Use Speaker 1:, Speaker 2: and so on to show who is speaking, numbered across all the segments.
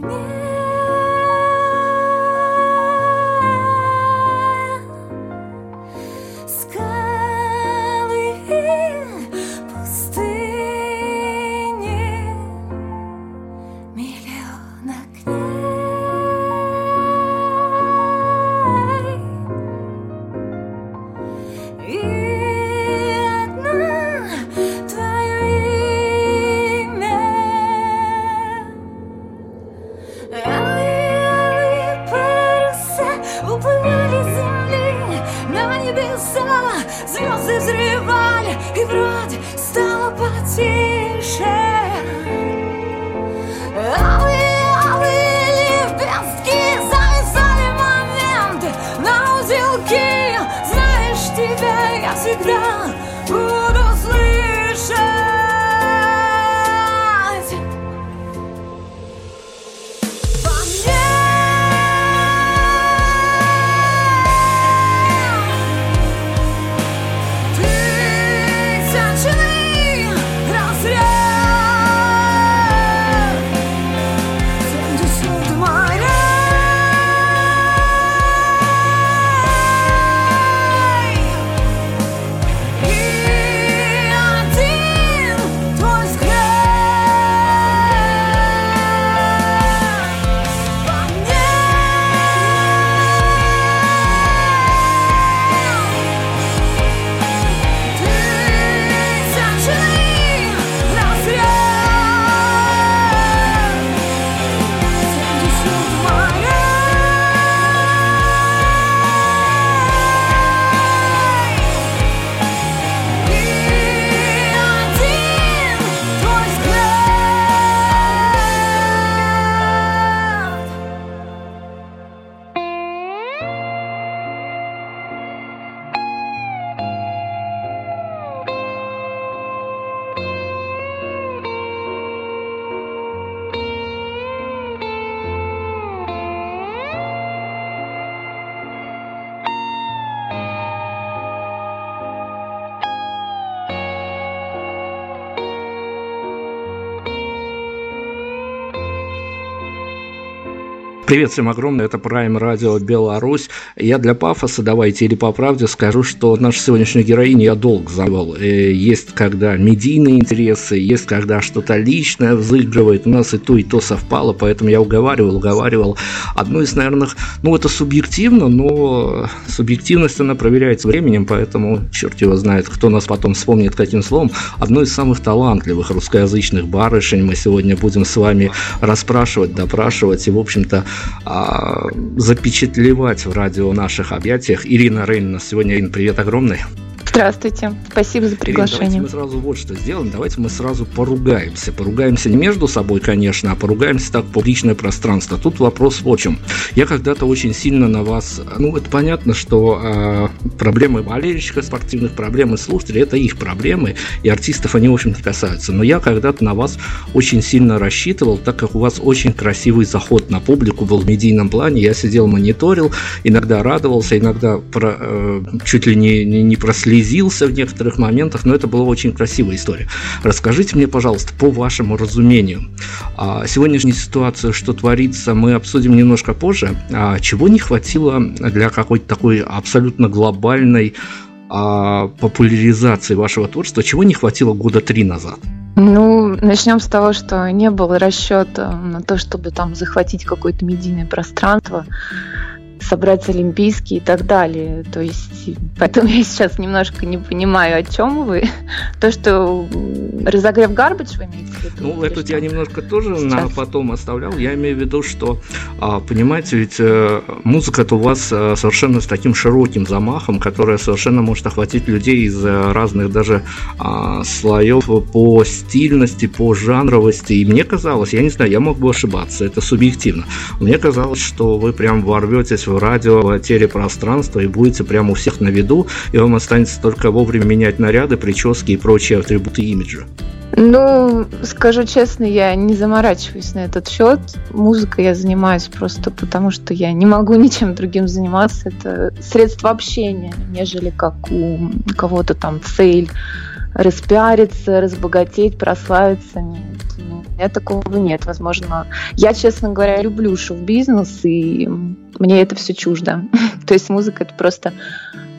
Speaker 1: Yeah.
Speaker 2: Привет всем огромное, это Prime Radio Беларусь. Я для пафоса, давайте, или по правде скажу, что наша сегодняшняя героиня я долго забыл. Э, есть когда медийные интересы, есть когда что-то личное взыгрывает. У нас и то, и то совпало, поэтому я уговаривал, уговаривал. Одно из, наверное, ну это субъективно, но субъективность она проверяется временем, поэтому черт его знает, кто нас потом вспомнит каким словом. Одно из самых талантливых русскоязычных барышень мы сегодня будем с вами расспрашивать, допрашивать и, в общем-то, а, запечатлевать в радио наших объятиях. Ирина Рейнина сегодня. Ирина, привет огромный.
Speaker 3: Здравствуйте, спасибо за приглашение.
Speaker 2: Ирина, давайте мы сразу вот что сделаем, давайте мы сразу поругаемся. Поругаемся не между собой, конечно, а поругаемся так публичное пространство. Тут вопрос в чем. Я когда-то очень сильно на вас, ну это понятно, что э, проблемы болельщиков спортивных, проблемы слушателей, это их проблемы, и артистов они, в общем, не касаются. Но я когда-то на вас очень сильно рассчитывал, так как у вас очень красивый заход на публику был в медийном плане. Я сидел, мониторил, иногда радовался, иногда про, э, чуть ли не, не, не прослезился в некоторых моментах, но это была очень красивая история. Расскажите мне, пожалуйста, по вашему разумению, а, сегодняшнюю ситуацию, что творится, мы обсудим немножко позже. А, чего не хватило для какой-то такой абсолютно глобальной а, популяризации вашего творчества, чего не хватило года три назад?
Speaker 3: Ну, начнем с того, что не было расчета на то, чтобы там захватить какое-то медийное пространство собрать олимпийские и так далее. То есть, поэтому я сейчас немножко не понимаю, о чем вы. То, что разогрев гарбидж вы имеете в виду?
Speaker 2: Ну, это я немножко тоже сейчас? на потом оставлял. Я имею в виду, что, а, понимаете, ведь э, музыка-то у вас э, совершенно с таким широким замахом, которая совершенно может охватить людей из э, разных даже а, слоев по стильности, по жанровости. И мне казалось, я не знаю, я мог бы ошибаться, это субъективно. Мне казалось, что вы прям ворветесь в радио, в телепространство и будете прямо у всех на виду, и вам останется только вовремя менять наряды, прически и прочие атрибуты имиджа.
Speaker 3: Ну, скажу честно, я не заморачиваюсь на этот счет. Музыкой я занимаюсь просто потому, что я не могу ничем другим заниматься. Это средство общения, нежели как у кого-то там цель распиариться, разбогатеть, прославиться. Нет, меня такого нет. Возможно, я, честно говоря, люблю шоу-бизнес, и мне это все чуждо. То есть музыка это просто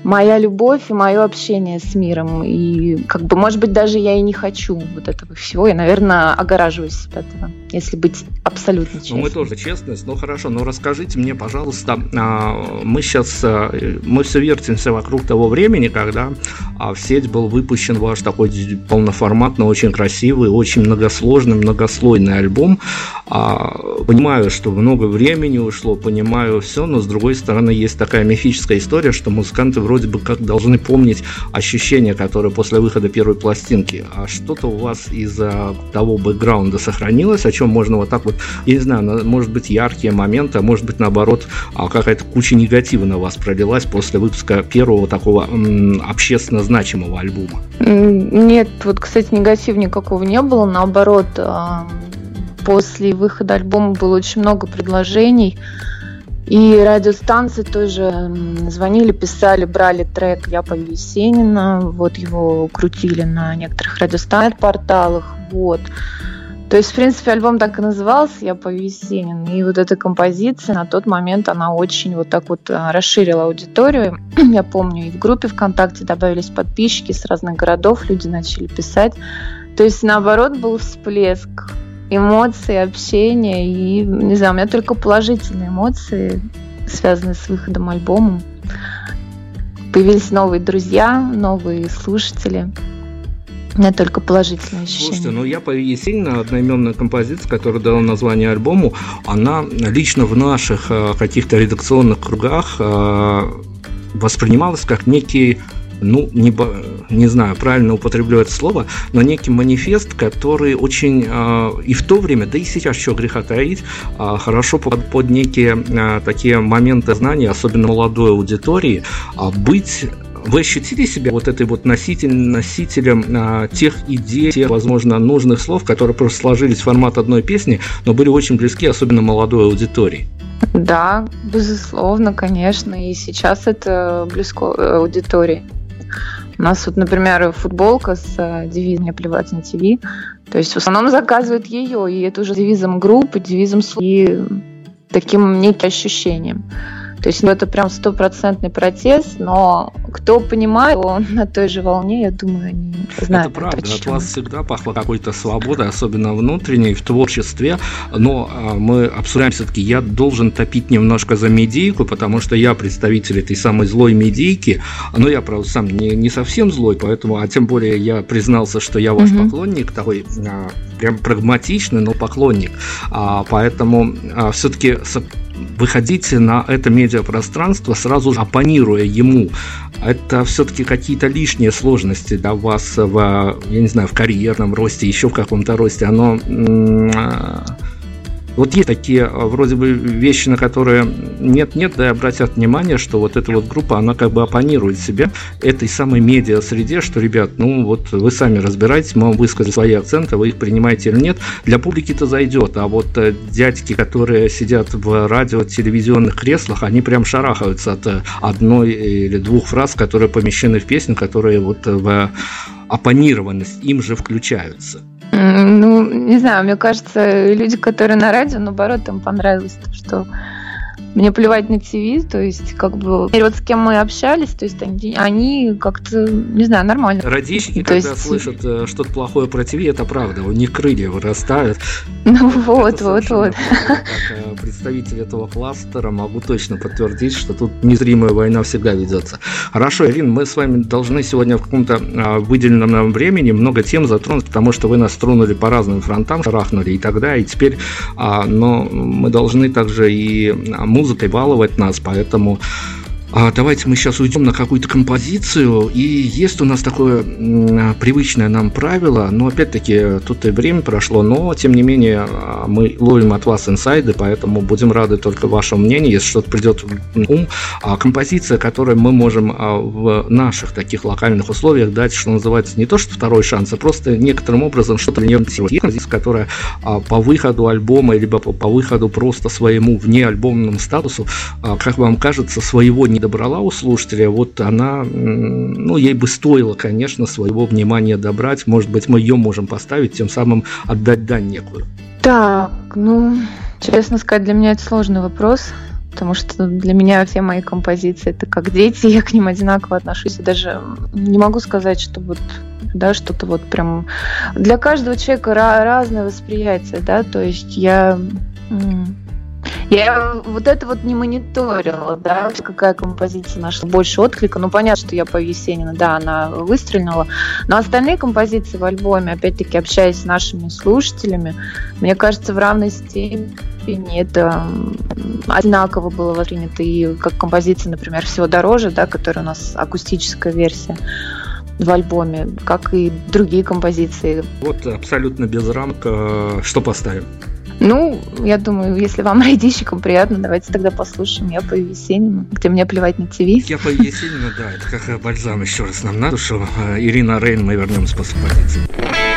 Speaker 3: моя любовь и мое общение с миром. И как бы, может быть, даже я и не хочу вот этого всего. Я, наверное, огораживаюсь от этого, если быть абсолютно честным.
Speaker 2: Ну, мы тоже честность, ну хорошо. Но расскажите мне, пожалуйста, а, мы сейчас, а, мы все вертимся вокруг того времени, когда а, в сеть был выпущен ваш такой полноформатный, очень красивый, очень многосложный, многослойный альбом. Понимаю, что много времени ушло, понимаю все, но с другой стороны есть такая мифическая история, что музыканты вроде бы как должны помнить ощущения, которые после выхода первой пластинки. А что-то у вас из-за того бэкграунда сохранилось, о чем можно вот так вот, я не знаю, может быть яркие моменты, а может быть наоборот а какая-то куча негатива на вас пролилась после выпуска первого такого м, общественно значимого альбома?
Speaker 3: Нет, вот, кстати, негатива никакого не было, наоборот, после выхода альбома было очень много предложений, и радиостанции тоже звонили, писали, брали трек «Я пою Есенина», вот его крутили на некоторых радиостанциях, порталах, вот. То есть, в принципе, альбом так и назывался «Я пою Есенин». И вот эта композиция на тот момент, она очень вот так вот а, расширила аудиторию. Я помню, и в группе ВКонтакте добавились подписчики с разных городов, люди начали писать. То есть, наоборот, был всплеск эмоции, общения. И, не знаю, у меня только положительные эмоции, связанные с выходом альбома. Появились новые друзья, новые слушатели. У меня только положительные ощущения.
Speaker 2: Слушайте, ну я по сильно одноименная композиция, которая дала название альбому, она лично в наших э, каких-то редакционных кругах э, воспринималась как некий ну, не, не знаю, правильно употреблю это слово, но некий манифест, который очень э, и в то время, да и сейчас, что греха таить, э, хорошо под, под некие э, такие моменты знания, особенно молодой аудитории, быть вы ощутили себя вот этой вот носитель, носителем а, тех идей, тех, возможно, нужных слов, которые просто сложились в формат одной песни, но были очень близки, особенно молодой аудитории?
Speaker 3: Да, безусловно, конечно. И сейчас это близко э, аудитории. У нас вот, например, футболка с э, девизом «Не плевать на ТВ». То есть в основном заказывают ее, и это уже девизом группы, девизом и таким неким ощущением. То есть ну, это прям стопроцентный протест, но кто понимает, он на той же волне, я думаю, они знают.
Speaker 2: Это правда, от вас всегда пахло какой-то свободой, особенно внутренней, в творчестве, но а, мы обсуждаем все-таки, я должен топить немножко за медийку, потому что я представитель этой самой злой медийки, но я, правда, сам не, не совсем злой, поэтому, а тем более я признался, что я ваш угу. поклонник, такой а, прям прагматичный, но поклонник, а, поэтому все-таки выходить на это медиапространство, сразу оппонируя ему. Это все-таки какие-то лишние сложности для вас в, я не знаю, в карьерном росте, еще в каком-то росте. Оно вот есть такие а, вроде бы вещи, на которые нет-нет, да и обратят внимание, что вот эта вот группа, она как бы оппонирует себе этой самой медиа-среде, что, ребят, ну вот вы сами разбираетесь, мы вам высказали свои акценты, вы их принимаете или нет. Для публики-то зайдет, а вот э, дядьки, которые сидят в радио, телевизионных креслах, они прям шарахаются от э, одной или двух фраз, которые помещены в песню, которые вот в оппонированность им же включаются.
Speaker 3: Ну, не знаю, мне кажется, люди, которые на радио, наоборот, им понравилось то, что мне плевать на ТВ, то есть как бы вот с кем мы общались, то есть они, они как-то, не знаю, нормально.
Speaker 2: Радищики, то когда есть... слышат э, что-то плохое про ТВ, это правда, у них крылья вырастают.
Speaker 3: Ну вот, вот, вот.
Speaker 2: Как э, представитель этого кластера могу точно подтвердить, что тут незримая война всегда ведется. Хорошо, Ирин, мы с вами должны сегодня в каком-то а, выделенном времени много тем затронуть, потому что вы нас тронули по разным фронтам, шарахнули и тогда, и теперь, а, но мы должны также и а, музыкой баловать нас, поэтому а давайте мы сейчас уйдем на какую-то композицию. И есть у нас такое привычное нам правило, но опять-таки тут и время прошло, но тем не менее а, мы ловим от вас инсайды, поэтому будем рады только вашему мнению, если что-то придет в ум. А композиция, которую мы можем а, в наших таких локальных условиях дать, что называется, не то что второй шанс, а просто некоторым образом что-то не композиция, которая а, по выходу альбома, либо по выходу просто своему вне альбомному статусу, как вам кажется, своего не добрала у слушателя, вот она, ну, ей бы стоило, конечно, своего внимания добрать. Может быть, мы ее можем поставить, тем самым отдать дань некую.
Speaker 3: Так, ну, честно сказать, для меня это сложный вопрос, потому что для меня все мои композиции это как дети, я к ним одинаково отношусь, и даже не могу сказать, что вот да, что-то вот прям для каждого человека разное восприятие, да, то есть я я вот это вот не мониторила, да, какая композиция нашла больше отклика. Ну, понятно, что я по Есенину, да, она выстрелила. Но остальные композиции в альбоме, опять-таки, общаясь с нашими слушателями, мне кажется, в равной степени это одинаково было воспринято. И как композиция, например, «Всего дороже», да, которая у нас акустическая версия в альбоме, как и другие композиции.
Speaker 2: Вот абсолютно без рамок. Э, что поставим?
Speaker 3: Ну, я думаю, если вам радищикам приятно, давайте тогда послушаем «Я пою Есенина», где мне плевать на ТВ.
Speaker 2: «Я пою Есенина», да, это как бальзам еще раз нам на душу. Э, Ирина Рейн, мы вернемся после позиции.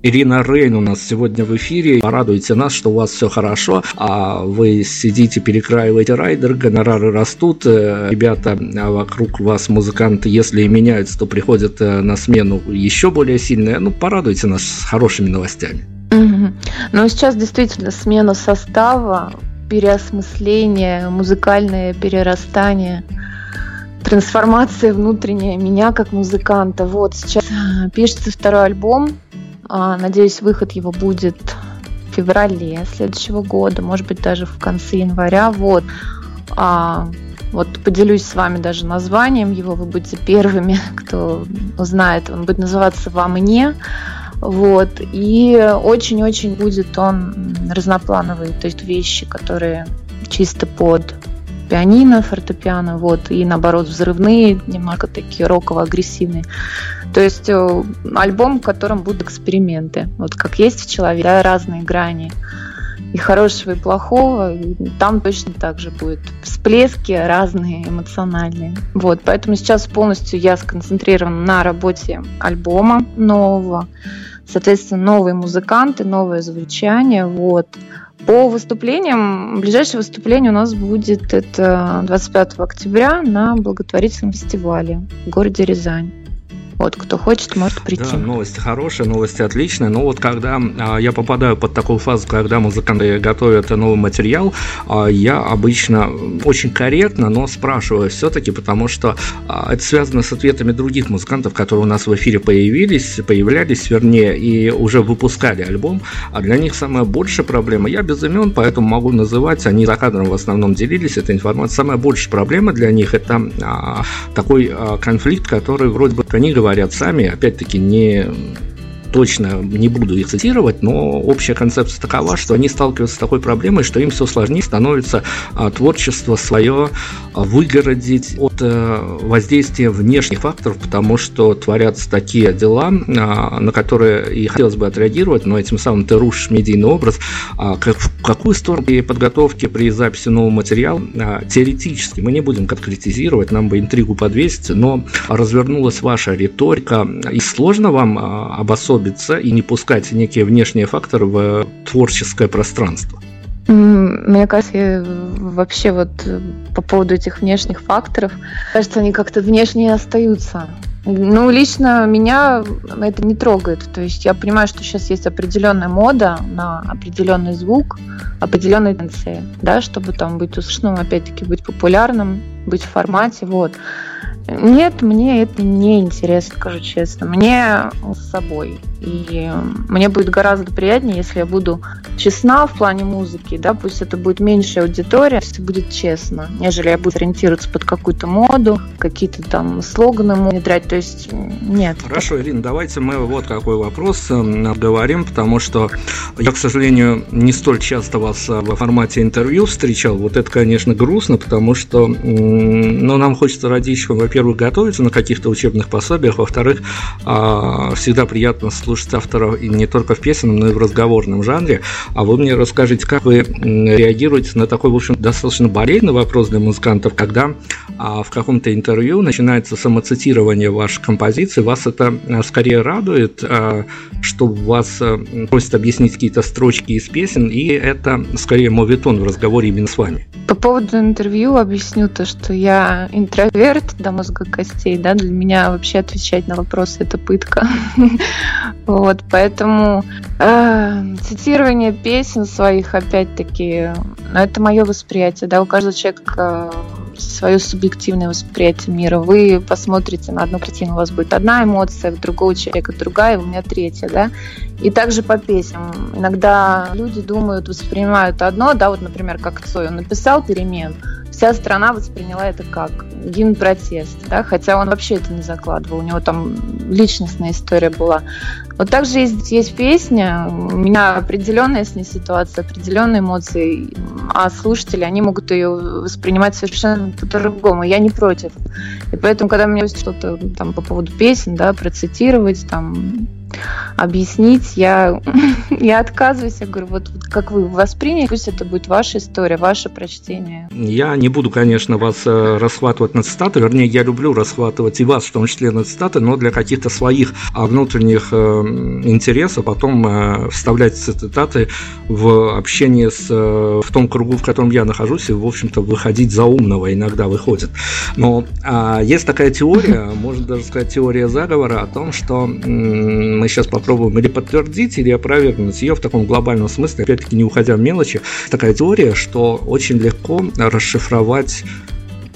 Speaker 2: Ирина Рейн у нас сегодня в эфире. Порадуйте нас, что у вас все хорошо, а вы сидите, перекраиваете райдер, гонорары растут, э, ребята а вокруг вас, музыканты, если и меняются, то приходят э, на смену еще более сильные. Ну, порадуйте нас с хорошими новостями.
Speaker 3: Ну, сейчас действительно смена состава, переосмысление, музыкальное перерастание, трансформация внутренняя меня как музыканта. Вот сейчас э, пишется второй альбом. А, Надеюсь, выход его будет в феврале следующего года, может быть, даже в конце января. Вот. А, вот поделюсь с вами даже названием его, вы будете первыми, кто узнает. Он будет называться «Вам и не». Вот. И очень-очень будет он разноплановый, то есть вещи, которые чисто под пианино, фортепиано, вот, и наоборот взрывные, немного такие роково-агрессивные. То есть э, альбом, в котором будут эксперименты. Вот как есть в человеке, да, разные грани и хорошего, и плохого, там точно так же будет всплески разные, эмоциональные. Вот, поэтому сейчас полностью я сконцентрирована на работе альбома нового, соответственно, новые музыканты, новое звучание, вот. По выступлениям, ближайшее выступление у нас будет это 25 октября на благотворительном фестивале в городе Рязань. Вот, кто хочет, может прийти.
Speaker 2: Да, новости хорошие, новости отличные. Но вот когда а, я попадаю под такую фазу, когда музыканты готовят новый материал, а, я обычно очень корректно, но спрашиваю все-таки, потому что а, это связано с ответами других музыкантов, которые у нас в эфире появились, появлялись, вернее, и уже выпускали альбом. А для них самая большая проблема, я без имен, поэтому могу называть, они за кадром в основном делились этой информацией. Самая большая проблема для них это а, такой а, конфликт, который вроде бы они говорят сами, опять-таки не точно не буду их цитировать, но общая концепция такова, что они сталкиваются с такой проблемой, что им все сложнее становится а, творчество свое выгородить от а, воздействия внешних факторов, потому что творятся такие дела, а, на которые и хотелось бы отреагировать, но этим самым ты рушишь медийный образ. А, в какую сторону при подготовке, при записи нового материала, теоретически, мы не будем конкретизировать, нам бы интригу подвесить, но развернулась ваша риторика, и сложно вам а, обособиться и не пускать некие внешние факторы в творческое пространство?
Speaker 3: Мне кажется, вообще вот э, по поводу этих внешних факторов, кажется, они как-то внешние остаются. Ну, лично меня это не трогает. То есть я понимаю, что сейчас есть определенная мода на определенный звук, определенные танцы, да, чтобы там быть услышанным, опять-таки быть популярным, быть в формате, вот. Нет, мне это не интересно, скажу честно. Мне с собой. И мне будет гораздо приятнее, если я буду честна в плане музыки, да, пусть это будет меньшая аудитория, если будет честно, нежели я буду ориентироваться под какую-то моду, какие-то там слоганы внедрять, то есть нет.
Speaker 2: Хорошо, Ирина, давайте мы вот какой вопрос э, обговорим, потому что я, к сожалению, не столь часто вас э, в формате интервью встречал. Вот это, конечно, грустно, потому что ну, нам хочется родичкам, во-первых, готовиться на каких-то учебных пособиях, во-вторых, а, всегда приятно слушать авторов и не только в песенном, но и в разговорном жанре. А вы мне расскажите, как вы реагируете на такой, в общем, достаточно болезненный вопрос для музыкантов, когда а, в каком-то интервью начинается самоцитирование вашей композиции, вас это а, скорее радует, а, что вас а, просят объяснить какие-то строчки из песен, и это скорее моветон в разговоре именно с вами.
Speaker 3: По поводу интервью объясню то, что я интроверт до мозга костей, да, для меня вообще отвечать на вопросы это пытка. Вот, поэтому э, цитирование песен своих, опять-таки, ну, это мое восприятие, да, у каждого человека э, свое субъективное восприятие мира. Вы посмотрите на одну картину, у вас будет одна эмоция, у другого человека другая, у меня третья, да. И также по песням. Иногда люди думают, воспринимают одно, да, вот, например, как Цой, он написал перемен, вся страна восприняла это как гимн протеста, да, хотя он вообще это не закладывал, у него там личностная история была. Вот также есть, есть песня, у меня определенная с ней ситуация, определенные эмоции, а слушатели, они могут ее воспринимать совершенно по-другому. Я не против. И поэтому, когда мне что-то там по поводу песен, да, процитировать, там, объяснить, я, я отказываюсь, я говорю, вот, вот как вы восприняли, пусть это будет ваша история, ваше прочтение.
Speaker 2: Я не буду, конечно, вас э, расхватывать на цитаты, вернее, я люблю расхватывать и вас, в том числе на цитаты, но для каких-то своих а, внутренних э, интересов потом э, вставлять цитаты в общение с, в том кругу, в котором я нахожусь, и, в общем-то, выходить за умного иногда выходит. Но а, есть такая теория, можно даже сказать теория заговора о том, что мы сейчас попробуем или подтвердить, или опровергнуть ее в таком глобальном смысле, опять-таки не уходя в мелочи. Такая теория, что очень легко расшифровать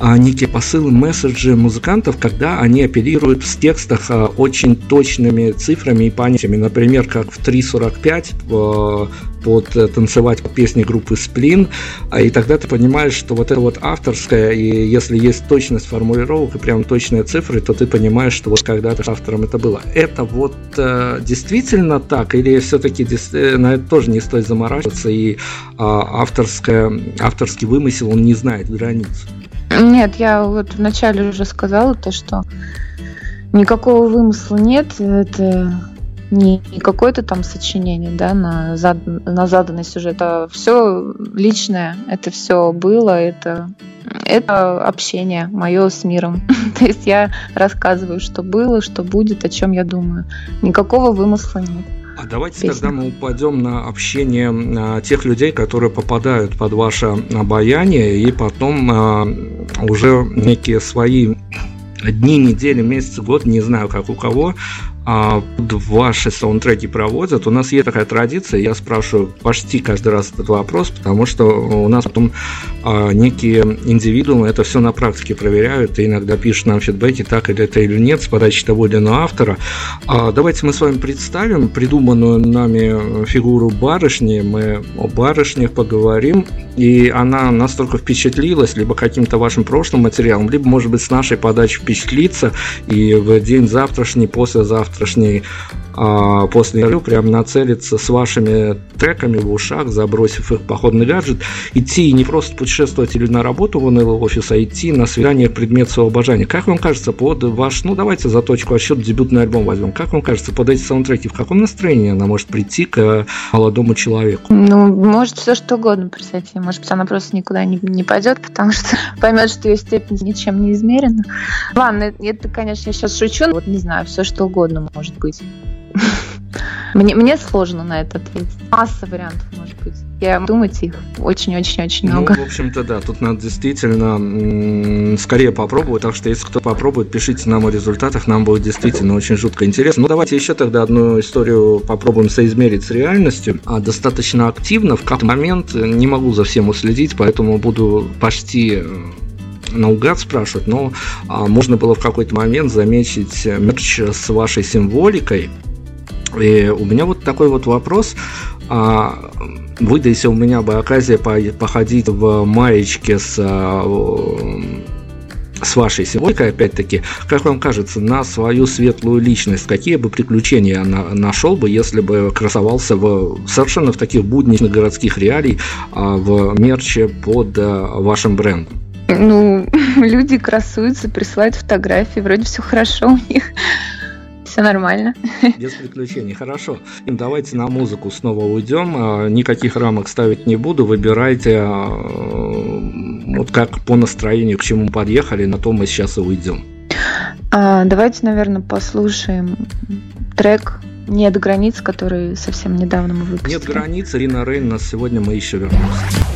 Speaker 2: некие посылы, месседжи музыкантов, когда они оперируют в текстах а, очень точными цифрами и понятиями. Например, как в 3.45 а, под э, танцевать по песне группы Сплин, и тогда ты понимаешь, что вот это вот авторское, и если есть точность формулировок и прям точные цифры, то ты понимаешь, что вот когда-то автором это было. Это вот э, действительно так, или все-таки э, на это тоже не стоит заморачиваться, и авторское, авторский вымысел, он не знает границ?
Speaker 3: Нет, я вот вначале уже сказала то, что никакого вымысла нет. Это не какое-то там сочинение, да, на, зад, на заданный сюжет, а все личное, это все было, это, это общение мое с миром. То есть я рассказываю, что было, что будет, о чем я думаю. Никакого вымысла нет.
Speaker 2: А давайте песня. тогда мы упадем на общение а, тех людей, которые попадают под ваше обаяние, и потом а, уже некие свои дни, недели, месяцы, год, не знаю, как у кого, а, ваши саундтреки проводят. У нас есть такая традиция, я спрашиваю почти каждый раз этот вопрос, потому что у нас потом а, некие индивидуумы это все на практике проверяют и иногда пишут нам фидбэки, так или это или нет, с подачи того или иного автора. А, давайте мы с вами представим придуманную нами фигуру барышни, мы о барышнях поговорим, и она настолько впечатлилась либо каким-то вашим прошлым материалом, либо, может быть, с нашей подачи впечатлиться, и в день завтрашний, послезавтра завтрашней а, после интервью прям нацелиться с вашими треками в ушах, забросив их в походный гаджет, идти не просто путешествовать или на работу в унылый офис, а идти на свидание предмет своего обожания. Как вам кажется, под ваш, ну давайте за точку отсчет дебютный альбом возьмем, как вам кажется, под эти саундтреки, в каком настроении она может прийти к молодому человеку?
Speaker 3: Ну, может все что угодно прийти, может быть она просто никуда не, не пойдет, потому что поймет, что ее степень ничем не измерена. Ладно, это, конечно, я сейчас шучу, вот не знаю, все что угодно может быть. Мне, мне сложно на это ответить. Масса вариантов может быть. Я думать их очень-очень-очень ну, много.
Speaker 2: в общем-то, да, тут надо действительно скорее попробовать, так что если кто попробует, пишите нам о результатах, нам будет действительно очень жутко интересно. Ну, давайте еще тогда одну историю попробуем соизмерить с реальностью. А, достаточно активно, в какой-то момент не могу за всем уследить, поэтому буду почти э, наугад спрашивать, но а, можно было в какой-то момент заметить мерч с вашей символикой. И у меня вот такой вот вопрос. А, выдайся у меня бы оказия походить в маечке с а, с вашей символикой, опять-таки, как вам кажется, на свою светлую личность, какие бы приключения я нашел бы, если бы красовался в совершенно в таких будничных городских реалий а, в мерче под вашим брендом?
Speaker 3: Ну, люди красуются, присылают фотографии, вроде все хорошо у них. Все нормально.
Speaker 2: Без приключений, хорошо. Давайте на музыку снова уйдем. А, никаких рамок ставить не буду. Выбирайте а, вот как по настроению, к чему подъехали, на то мы сейчас и уйдем.
Speaker 3: А, давайте, наверное, послушаем трек «Нет границ», который совсем недавно мы выпустили.
Speaker 2: «Нет границ», Рина Рейн, сегодня мы еще вернемся.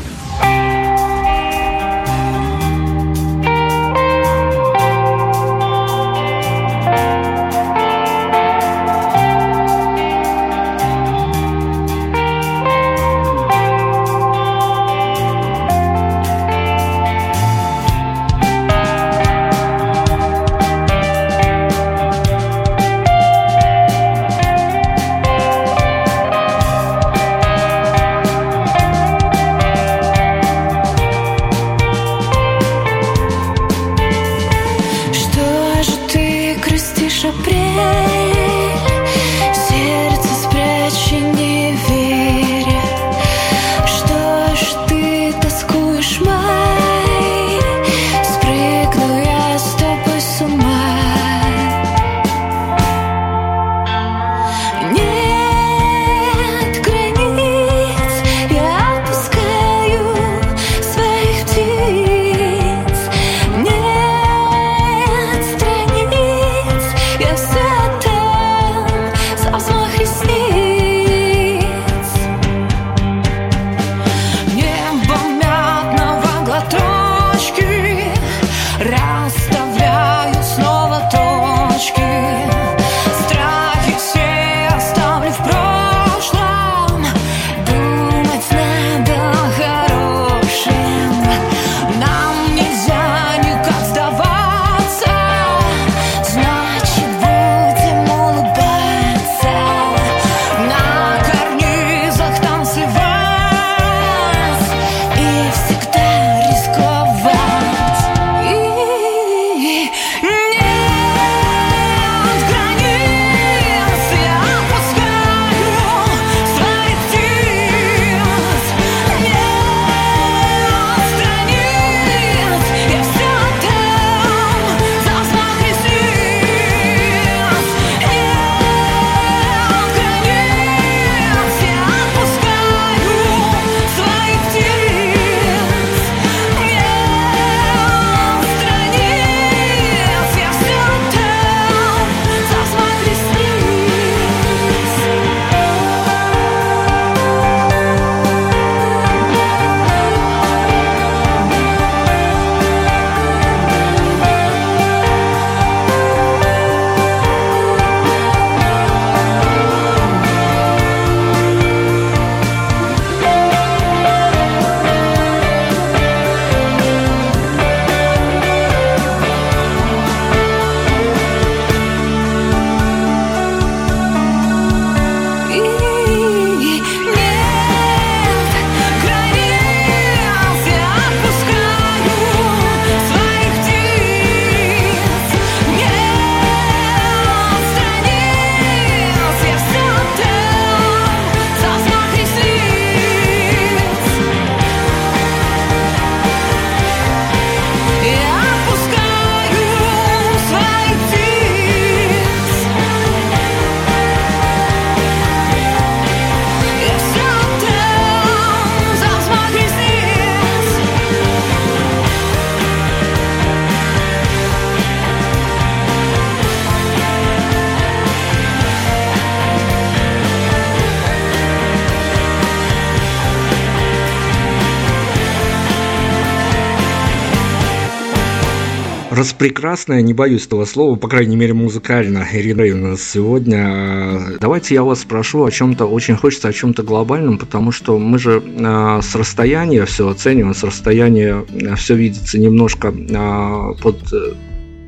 Speaker 2: Распрекрасная, не боюсь этого слова, по крайней мере музыкально, Ирина у нас сегодня. Давайте я вас спрошу о чем-то, очень хочется о чем-то глобальном, потому что мы же а, с расстояния все оцениваем, с расстояния а, все видится немножко а, под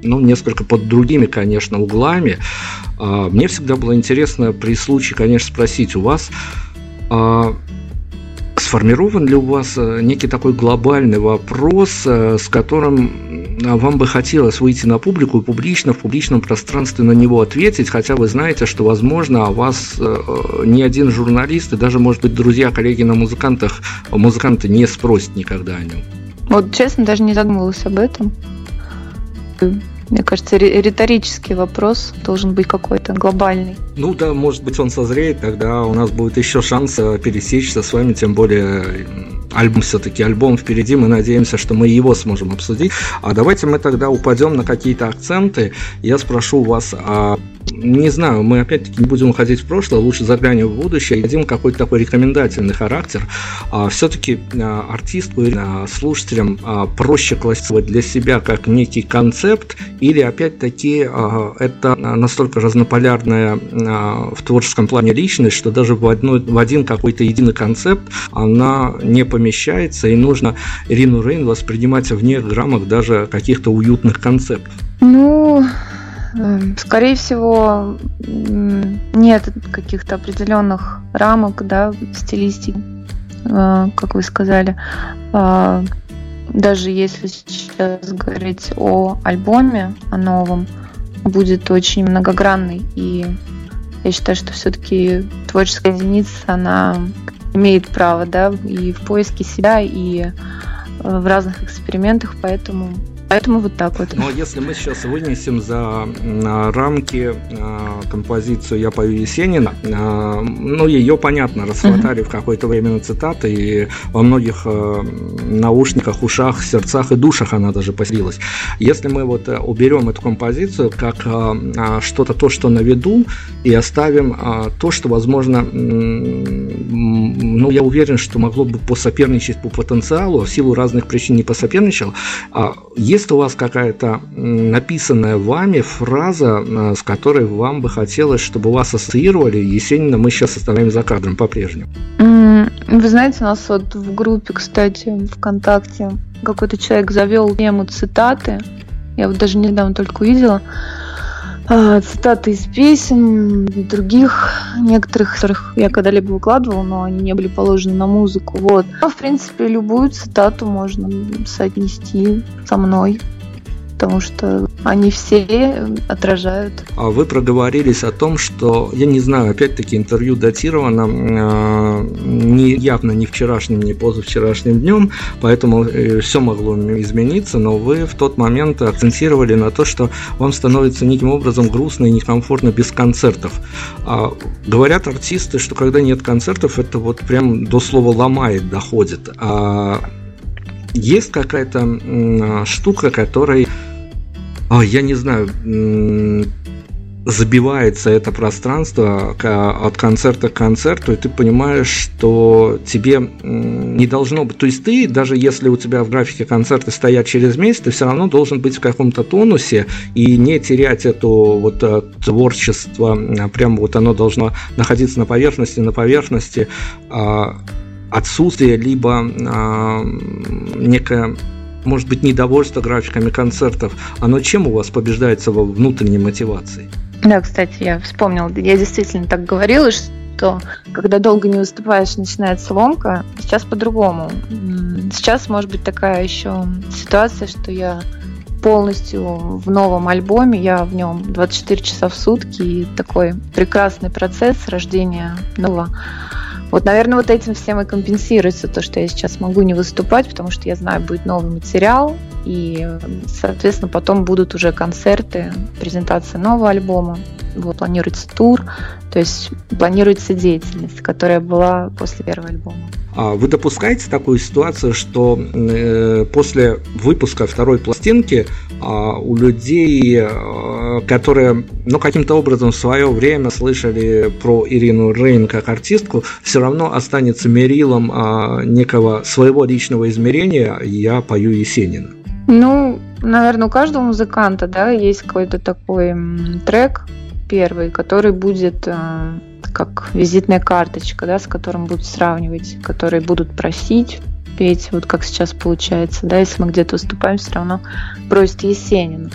Speaker 2: ну, несколько под другими, конечно, углами. Мне всегда было интересно при случае, конечно, спросить у вас, сформирован ли у вас некий такой глобальный вопрос, с которым а вам бы хотелось выйти на публику и публично, в публичном пространстве на него ответить, хотя вы знаете, что, возможно, о вас э, ни один журналист и даже, может быть, друзья, коллеги на музыкантах, музыканты не спросят никогда о нем.
Speaker 3: Вот, честно, даже не задумывалась об этом. Мне кажется, риторический вопрос должен быть какой-то глобальный.
Speaker 2: Ну да, может быть, он созреет, тогда у нас будет еще шанс э, пересечься с вами, тем более альбом все-таки альбом впереди, мы надеемся, что мы его сможем обсудить. А давайте мы тогда упадем на какие-то акценты. Я спрошу вас а не знаю, мы опять-таки не будем уходить в прошлое, лучше заглянем в будущее и дадим какой-то такой рекомендательный характер. А, все-таки а, артисту или а, слушателям а, проще классифицировать для себя как некий концепт, или опять-таки а, это настолько разнополярная а, в творческом плане личность, что даже в, одной, в один какой-то единый концепт она не помещается, и нужно Ирину Рейн воспринимать вне рамок даже каких-то уютных концептов.
Speaker 3: Ну, Эм, скорее всего, нет каких-то определенных рамок, да, стилистики, э, как вы сказали. А, даже если сейчас говорить о альбоме, о новом, будет очень многогранный. И я считаю, что все-таки творческая единица, она имеет право, да, и в поиске себя, и э, в разных экспериментах, поэтому Поэтому вот так вот.
Speaker 2: Но ну, а если мы сейчас вынесем за рамки а, композицию «Я пою Есенина», а, ну, ее, понятно, расхватали в какое-то время на цитаты, и во многих наушниках, ушах, сердцах и душах она даже поселилась. Если мы вот э, уберем эту композицию как что-то, то, что на виду, и оставим то, что, возможно, ну, я уверен, что могло бы посоперничать по потенциалу, в силу разных причин не посоперничал, есть у вас какая-то написанная вами фраза, э, с которой вам бы хотелось, чтобы вас ассоциировали? Есенина мы сейчас оставляем за кадром по-прежнему.
Speaker 3: Вы знаете, у нас вот в группе, кстати, ВКонтакте какой-то человек завел тему цитаты. Я вот даже недавно только увидела. А, цитаты из песен, других, некоторых, которых я когда-либо выкладывала, но они не были положены на музыку. Вот. Но, в принципе, любую цитату можно соотнести со мной потому что они все отражают.
Speaker 2: А вы проговорились о том, что, я не знаю, опять-таки интервью датировано э, не, явно не вчерашним, не позавчерашним днем, поэтому э, все могло измениться, но вы в тот момент акцентировали на то, что вам становится неким образом грустно и некомфортно без концертов. А, говорят артисты, что когда нет концертов, это вот прям до слова ломает, доходит. А есть какая-то штука, которой а, я не знаю, забивается это пространство от концерта к концерту, и ты понимаешь, что тебе не должно быть... То есть ты, даже если у тебя в графике концерты стоят через месяц, ты все равно должен быть в каком-то тонусе и не терять это вот э, творчество, а прям вот оно должно находиться на поверхности, на поверхности а, отсутствие либо некое может быть, недовольство графиками концертов, оно чем у вас побеждается во внутренней мотивации?
Speaker 3: Да, кстати, я вспомнил, я действительно так говорила, что когда долго не выступаешь, начинается ломка. Сейчас по-другому. Сейчас может быть такая еще ситуация, что я полностью в новом альбоме, я в нем 24 часа в сутки, и такой прекрасный процесс рождения нового вот, наверное, вот этим всем и компенсируется то, что я сейчас могу не выступать, потому что я знаю, будет новый материал, и, соответственно, потом будут уже концерты, презентация нового альбома, вот, планируется тур, то есть планируется деятельность, которая была после первого альбома.
Speaker 2: А вы допускаете такую ситуацию, что э, после выпуска второй пластинки э, у людей, э, которые ну, каким-то образом в свое время слышали про Ирину Рейн как артистку, все равно останется мерилом некого своего личного измерения «Я пою Есенина»?
Speaker 3: Ну, наверное, у каждого музыканта да, есть какой-то такой трек, первый, который будет э, как визитная карточка, да, с которым будут сравнивать, которые будут просить петь, вот как сейчас получается, да, если мы где-то выступаем, все равно просит Есенин.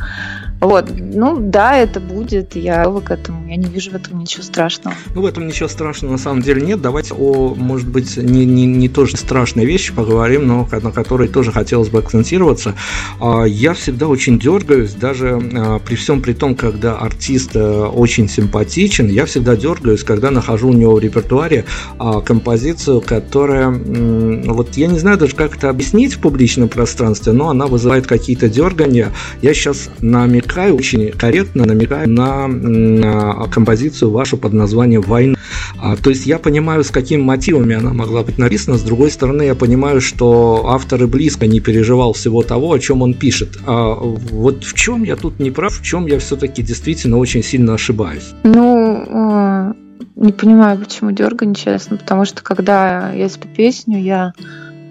Speaker 3: Вот, ну да, это будет, я готова к этому, я не вижу в этом ничего страшного.
Speaker 2: Ну, в этом ничего страшного на самом деле нет. Давайте о, может быть, не, не, не тоже страшной вещи поговорим, но на которой тоже хотелось бы акцентироваться. А, я всегда очень дергаюсь, даже а, при всем при том, когда артист э, очень симпатичен, я всегда дергаюсь, когда нахожу у него в репертуаре а, композицию, которая, вот я не знаю даже, как это объяснить в публичном пространстве, но она вызывает какие-то дергания. Я сейчас намекаю намекаю, очень корректно намекаю на, на композицию вашу под названием «Война». А, то есть я понимаю, с какими мотивами она могла быть написана, с другой стороны, я понимаю, что автор и близко не переживал всего того, о чем он пишет. А вот в чем я тут не прав, в чем я все-таки действительно очень сильно ошибаюсь?
Speaker 3: Ну, а, не понимаю, почему дергань, честно, потому что когда я спю песню, я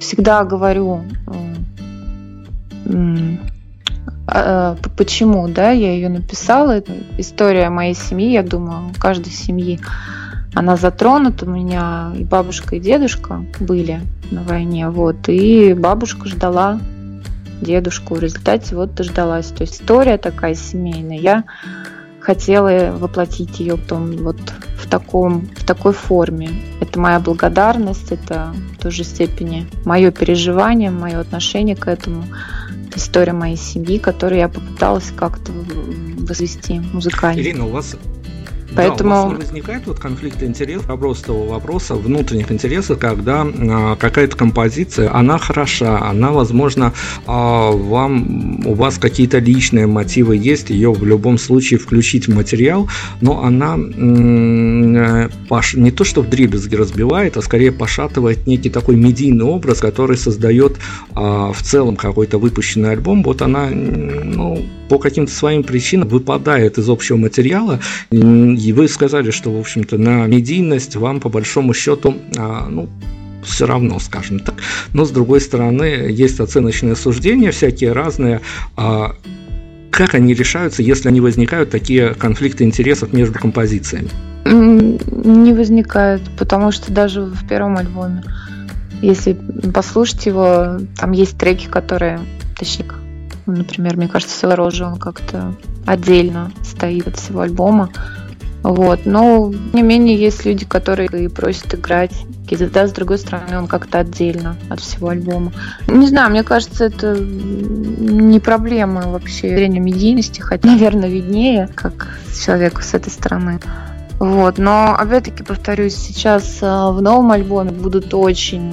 Speaker 3: всегда говорю почему, да, я ее написала. Это история моей семьи, я думаю, каждой семьи она затронута. У меня и бабушка, и дедушка были на войне, вот, и бабушка ждала дедушку. В результате вот дождалась. То есть история такая семейная. Я хотела воплотить ее потом вот в, таком, в такой форме. Это моя благодарность, это в той же степени мое переживание, мое отношение к этому. История моей семьи, которую я попыталась как-то возвести музыкально.
Speaker 2: Ирина, у вас
Speaker 3: Поэтому...
Speaker 2: Да, у вас не возникает вот конфликт интересов, вопрос того вопроса внутренних интересов, когда а, какая-то композиция, она хороша, она, возможно, а, вам, у вас какие-то личные мотивы есть, ее в любом случае включить в материал, но она э, пош... не то что в дребезги разбивает, а скорее пошатывает некий такой медийный образ, который создает а, в целом какой-то выпущенный альбом. Вот она, ну, по каким-то своим причинам выпадает из общего материала, и вы сказали, что, в общем-то, на медийность вам, по большому счету, а, ну, все равно, скажем так. Но, с другой стороны, есть оценочные суждения всякие разные. А как они решаются, если они возникают, такие конфликты интересов между композициями?
Speaker 3: Не возникают, потому что даже в первом альбоме, если послушать его, там есть треки, которые, точнее, например, мне кажется, «Сила рожи», он как-то отдельно стоит от всего альбома. Вот. Но, тем не менее, есть люди, которые и просят играть какие-то, с другой стороны, он как-то отдельно от всего альбома. Не знаю, мне кажется, это не проблема вообще зрения медийности, хотя, наверное, виднее, как человеку с этой стороны. Вот, но опять-таки повторюсь, сейчас э, в новом альбоме будут очень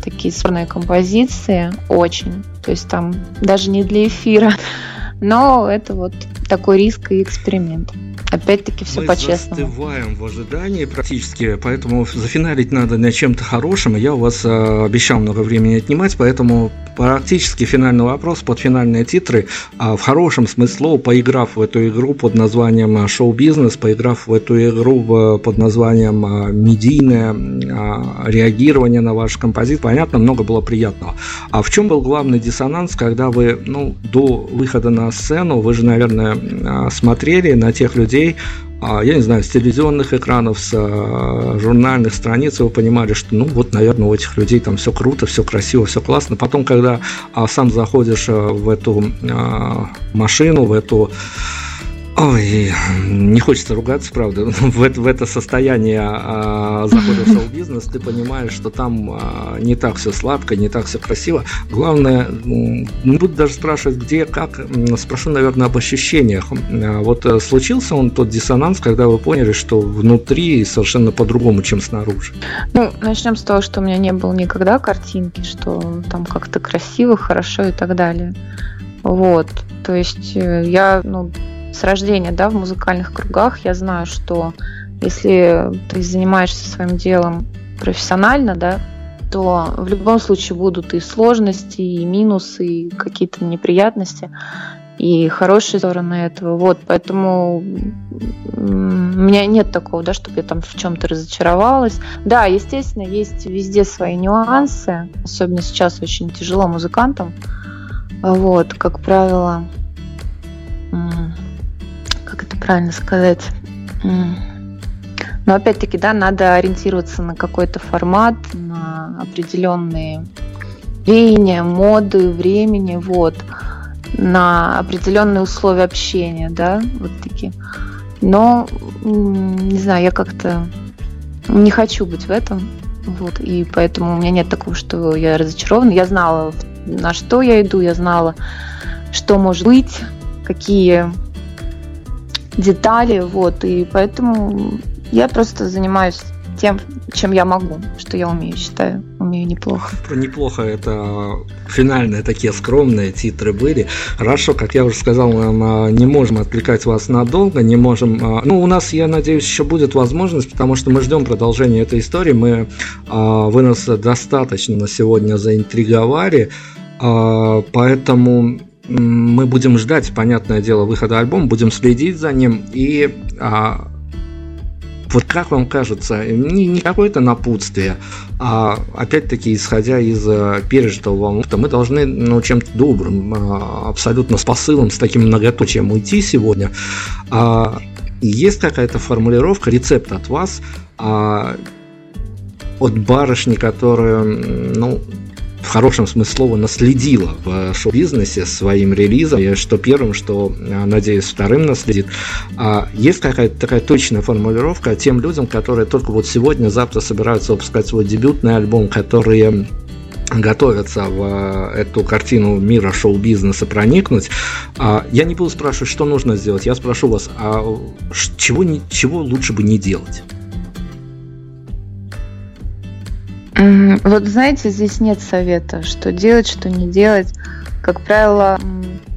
Speaker 3: такие сложные композиции, очень. То есть там даже не для эфира, но это вот такой риск и эксперимент. Опять-таки все по-честному.
Speaker 2: Мы застываем в ожидании практически, поэтому зафиналить надо на чем-то хорошим. Я у вас э, обещал много времени отнимать, поэтому практически финальный вопрос под финальные титры. А в хорошем смысле слова, поиграв в эту игру под названием э, шоу-бизнес, поиграв в эту игру под названием э, медийное реагирование на ваш композит, понятно, много было приятного. А в чем был главный диссонанс, когда вы ну, до выхода на сцену, вы же, наверное, смотрели на тех людей, людей, а, я не знаю, с телевизионных экранов, с а, журнальных страниц, вы понимали, что, ну, вот, наверное, у этих людей там все круто, все красиво, все классно. Потом, когда а, сам заходишь в эту машину, в эту Ой, не хочется ругаться, правда. В это, в это состояние а, захода в шоу-бизнес, ты понимаешь, что там а, не так все сладко, не так все красиво. Главное, не буду даже спрашивать, где, как, спрошу, наверное, об ощущениях. А, вот э, случился он тот диссонанс, когда вы поняли, что внутри совершенно по-другому, чем снаружи?
Speaker 3: Ну, начнем с того, что у меня не было никогда картинки, что там как-то красиво, хорошо и так далее. Вот, то есть э, я, ну, с рождения, да, в музыкальных кругах я знаю, что если ты занимаешься своим делом профессионально, да, то в любом случае будут и сложности, и минусы, и какие-то неприятности, и хорошие стороны этого. Вот, поэтому у меня нет такого, да, чтобы я там в чем-то разочаровалась. Да, естественно, есть везде свои нюансы, особенно сейчас очень тяжело музыкантам. Вот, как правило, правильно сказать? Но опять-таки, да, надо ориентироваться на какой-то формат, на определенные веяния, моды, времени, вот, на определенные условия общения, да, вот такие. Но, не знаю, я как-то не хочу быть в этом, вот, и поэтому у меня нет такого, что я разочарована. Я знала, на что я иду, я знала, что может быть, какие детали, вот, и поэтому я просто занимаюсь тем, чем я могу, что я умею, считаю, умею неплохо.
Speaker 2: Неплохо это финальные такие скромные титры были. Хорошо, как я уже сказал, мы не можем отвлекать вас надолго, не можем... А, ну, у нас, я надеюсь, еще будет возможность, потому что мы ждем продолжения этой истории. Мы, а, вы нас достаточно на сегодня заинтриговали, а, поэтому мы будем ждать, понятное дело, выхода альбома, будем следить за ним. И а, вот как вам кажется, не, не какое-то напутствие, а опять-таки, исходя из а, пережитого вам опыта, мы должны ну, чем-то добрым, а, абсолютно с посылом, с таким многоточием уйти сегодня. А, есть какая-то формулировка, рецепт от вас, а, от барышни, которая, ну, в хорошем смысле слова наследила в шоу-бизнесе своим релизом, и что первым, что, а, надеюсь, вторым наследит. А есть какая-то такая точная формулировка тем людям, которые только вот сегодня, завтра собираются выпускать свой дебютный альбом, которые готовятся в эту картину мира шоу-бизнеса проникнуть, а, я не буду спрашивать, что нужно сделать. Я спрошу вас, а чего, чего лучше бы не делать?
Speaker 3: Вот знаете, здесь нет совета, что делать, что не делать. Как правило,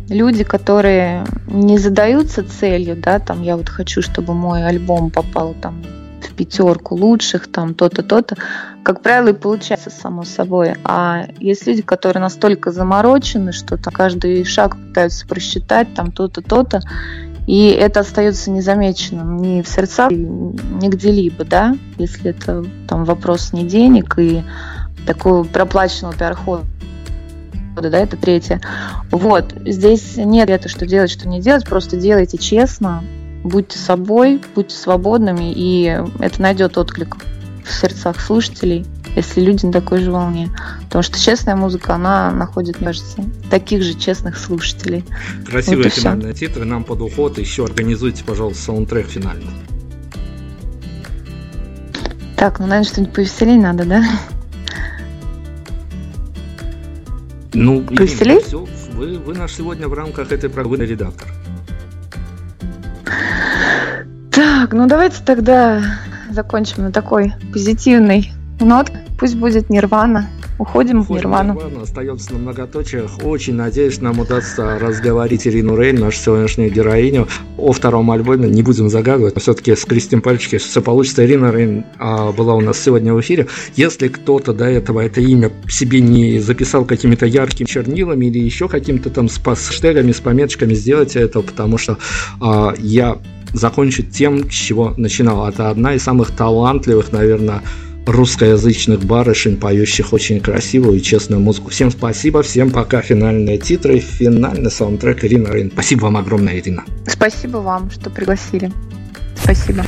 Speaker 3: люди, которые не задаются целью, да, там я вот хочу, чтобы мой альбом попал там в пятерку лучших, там то-то, то-то, как правило, и получается само собой. А есть люди, которые настолько заморочены, что каждый шаг пытаются просчитать, там то-то, то-то, и это остается незамеченным ни в сердцах, ни где-либо, да, если это там вопрос не денег и такого проплаченного пиар-хода да, это третье. Вот, здесь нет это, что делать, что не делать, просто делайте честно, будьте собой, будьте свободными, и это найдет отклик в сердцах слушателей, если люди на такой же волне. Потому что честная музыка, она находит, мне кажется, таких же честных слушателей.
Speaker 2: Красивые вот финальные титры нам под уход. Еще организуйте, пожалуйста, саундтрек финальный.
Speaker 3: Так, ну, наверное, что-нибудь повеселее надо, да?
Speaker 2: Ну, повеселее? Все, вы, вы наш сегодня в рамках этой программы редактор.
Speaker 3: Так, ну давайте тогда закончим на такой позитивной ноте. Пусть будет Нирвана. Уходим, Уходим в Нирвану. Нирвана
Speaker 2: остается на многоточиях. Очень надеюсь, нам удастся разговорить Ирину Рейн, нашу сегодняшнюю героиню, о втором альбоме. Не будем загадывать, все-таки скрестим пальчики, все получится. Ирина Рейн а, была у нас сегодня в эфире. Если кто-то до этого это имя себе не записал какими-то яркими чернилами или еще каким-то там с хэштегами, с пометочками, сделайте это, потому что а, я закончу тем, с чего начинал. Это одна из самых талантливых, наверное, русскоязычных барышень, поющих очень красивую и честную музыку. Всем спасибо, всем пока. Финальные титры, финальный саундтрек Ирина Рейн. Спасибо вам огромное, Ирина.
Speaker 3: Спасибо вам, что пригласили. Спасибо.